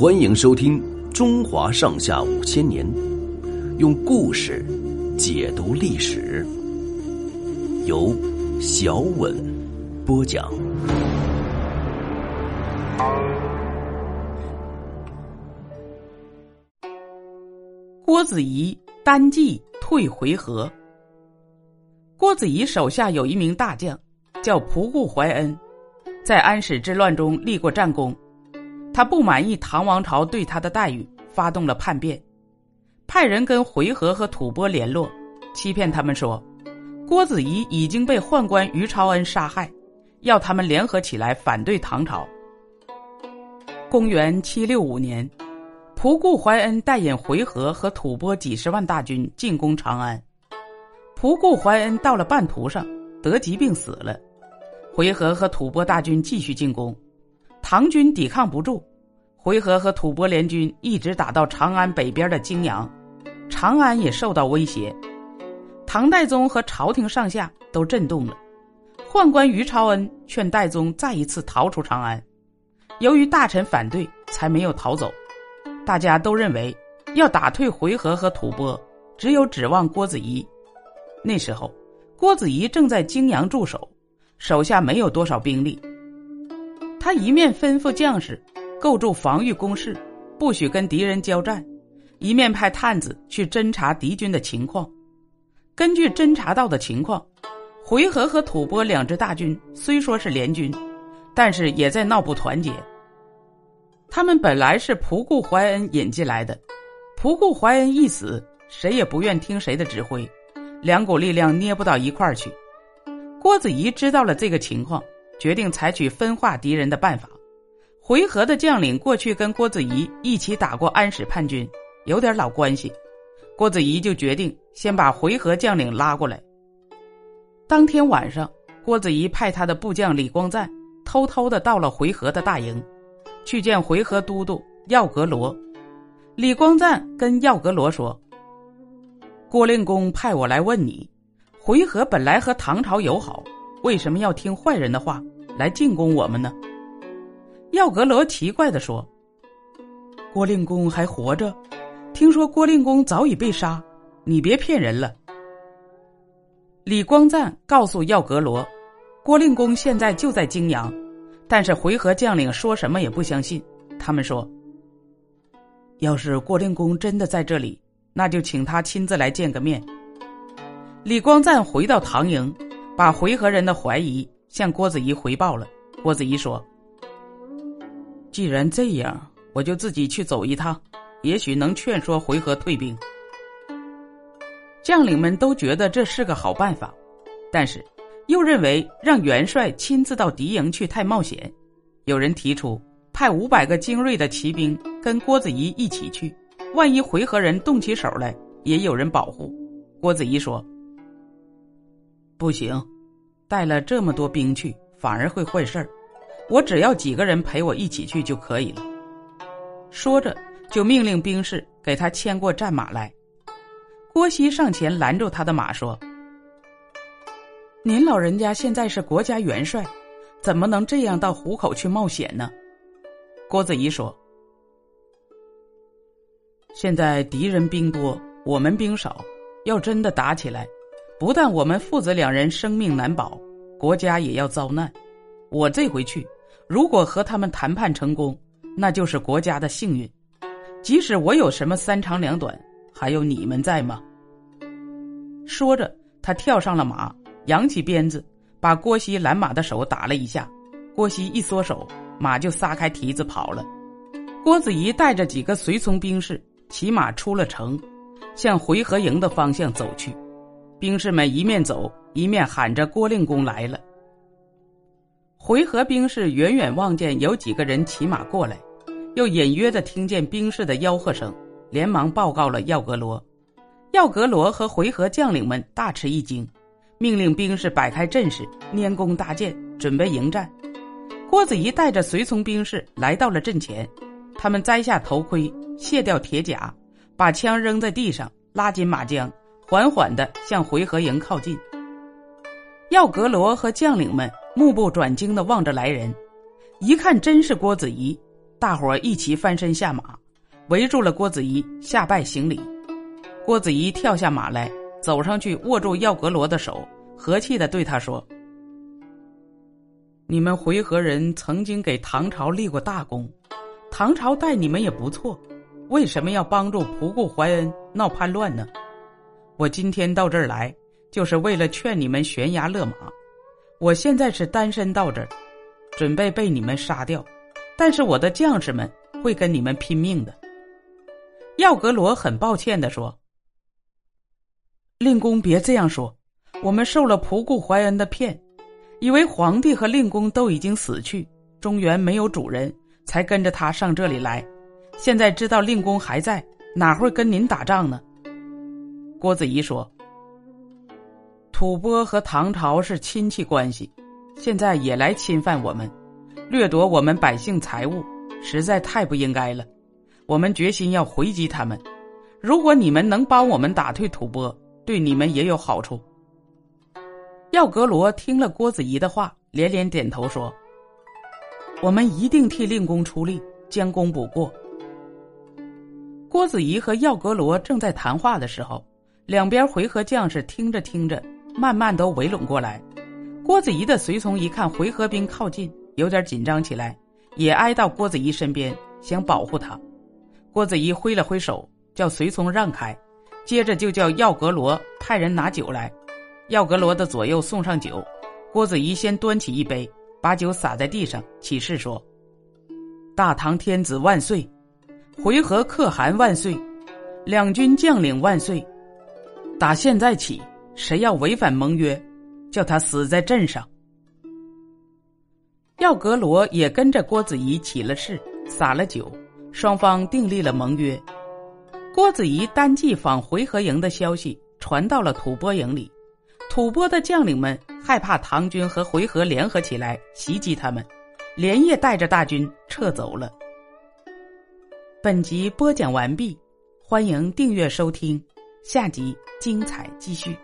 欢迎收听《中华上下五千年》，用故事解读历史，由小稳播讲。郭子仪单骑退回纥。郭子仪手下有一名大将，叫仆固怀恩，在安史之乱中立过战功。他不满意唐王朝对他的待遇，发动了叛变，派人跟回纥和吐蕃联络，欺骗他们说，郭子仪已经被宦官于朝恩杀害，要他们联合起来反对唐朝。公元七六五年，仆固怀恩带引回纥和吐蕃几十万大军进攻长安，仆固怀恩到了半途上得疾病死了，回纥和吐蕃大军继续进攻。唐军抵抗不住，回纥和吐蕃联军一直打到长安北边的泾阳，长安也受到威胁。唐代宗和朝廷上下都震动了。宦官于朝恩劝代宗再一次逃出长安，由于大臣反对，才没有逃走。大家都认为要打退回纥和吐蕃，只有指望郭子仪。那时候，郭子仪正在泾阳驻守，手下没有多少兵力。他一面吩咐将士构筑防御工事，不许跟敌人交战；一面派探子去侦察敌军的情况。根据侦察到的情况，回纥和吐蕃两支大军虽说是联军，但是也在闹不团结。他们本来是仆固怀恩引进来的，仆固怀恩一死，谁也不愿听谁的指挥，两股力量捏不到一块儿去。郭子仪知道了这个情况。决定采取分化敌人的办法。回纥的将领过去跟郭子仪一起打过安史叛军，有点老关系。郭子仪就决定先把回纥将领拉过来。当天晚上，郭子仪派他的部将李光赞偷偷的到了回纥的大营，去见回纥都督耀格罗。李光赞跟耀格罗说：“郭令公派我来问你，回纥本来和唐朝友好。”为什么要听坏人的话来进攻我们呢？耀格罗奇怪的说：“郭令公还活着？听说郭令公早已被杀，你别骗人了。”李光赞告诉耀格罗：“郭令公现在就在泾阳，但是回纥将领说什么也不相信。他们说，要是郭令公真的在这里，那就请他亲自来见个面。”李光赞回到唐营。把回纥人的怀疑向郭子仪回报了。郭子仪说：“既然这样，我就自己去走一趟，也许能劝说回纥退兵。”将领们都觉得这是个好办法，但是又认为让元帅亲自到敌营去太冒险。有人提出派五百个精锐的骑兵跟郭子仪一起去，万一回纥人动起手来，也有人保护。郭子仪说。不行，带了这么多兵去，反而会坏事儿。我只要几个人陪我一起去就可以了。说着，就命令兵士给他牵过战马来。郭熙上前拦住他的马，说：“您老人家现在是国家元帅，怎么能这样到虎口去冒险呢？”郭子仪说：“现在敌人兵多，我们兵少，要真的打起来。”不但我们父子两人生命难保，国家也要遭难。我这回去，如果和他们谈判成功，那就是国家的幸运。即使我有什么三长两短，还有你们在吗？说着，他跳上了马，扬起鞭子，把郭熙拦马的手打了一下。郭熙一缩手，马就撒开蹄子跑了。郭子仪带着几个随从兵士骑马出了城，向回纥营的方向走去。兵士们一面走一面喊着：“郭令公来了。”回纥兵士远远望见有几个人骑马过来，又隐约的听见兵士的吆喝声，连忙报告了耀格罗。耀格罗和回纥将领们大吃一惊，命令兵士摆开阵势，拈弓搭箭，准备迎战。郭子仪带着随从兵士来到了阵前，他们摘下头盔，卸掉铁甲，把枪扔在地上，拉紧马缰。缓缓的向回纥营靠近。耀格罗和将领们目不转睛的望着来人，一看真是郭子仪，大伙一起翻身下马，围住了郭子仪，下拜行礼。郭子仪跳下马来，走上去握住耀阁罗的手，和气的对他说：“你们回纥人曾经给唐朝立过大功，唐朝待你们也不错，为什么要帮助仆固怀恩闹叛乱呢？我今天到这儿来，就是为了劝你们悬崖勒马。我现在是单身到这儿，准备被你们杀掉，但是我的将士们会跟你们拼命的。”耀格罗很抱歉的说。令公别这样说，我们受了仆固怀恩的骗，以为皇帝和令公都已经死去，中原没有主人，才跟着他上这里来。现在知道令公还在，哪会跟您打仗呢？郭子仪说：“吐蕃和唐朝是亲戚关系，现在也来侵犯我们，掠夺我们百姓财物，实在太不应该了。我们决心要回击他们。如果你们能帮我们打退吐蕃。”对你们也有好处。耀格罗听了郭子仪的话，连连点头说：“我们一定替令公出力，将功补过。”郭子仪和耀格罗正在谈话的时候，两边回纥将士听着听着，慢慢都围拢过来。郭子仪的随从一看回纥兵靠近，有点紧张起来，也挨到郭子仪身边，想保护他。郭子仪挥了挥手，叫随从让开。接着就叫耀格罗派人拿酒来，耀格罗的左右送上酒，郭子仪先端起一杯，把酒洒在地上，起誓说：“大唐天子万岁，回纥可汗万岁，两军将领万岁！打现在起，谁要违反盟约，叫他死在镇上。”耀格罗也跟着郭子仪起了誓，洒了酒，双方订立了盟约。郭子仪单骑访回纥营的消息传到了吐蕃营里，吐蕃的将领们害怕唐军和回纥联合起来袭击他们，连夜带着大军撤走了。本集播讲完毕，欢迎订阅收听，下集精彩继续。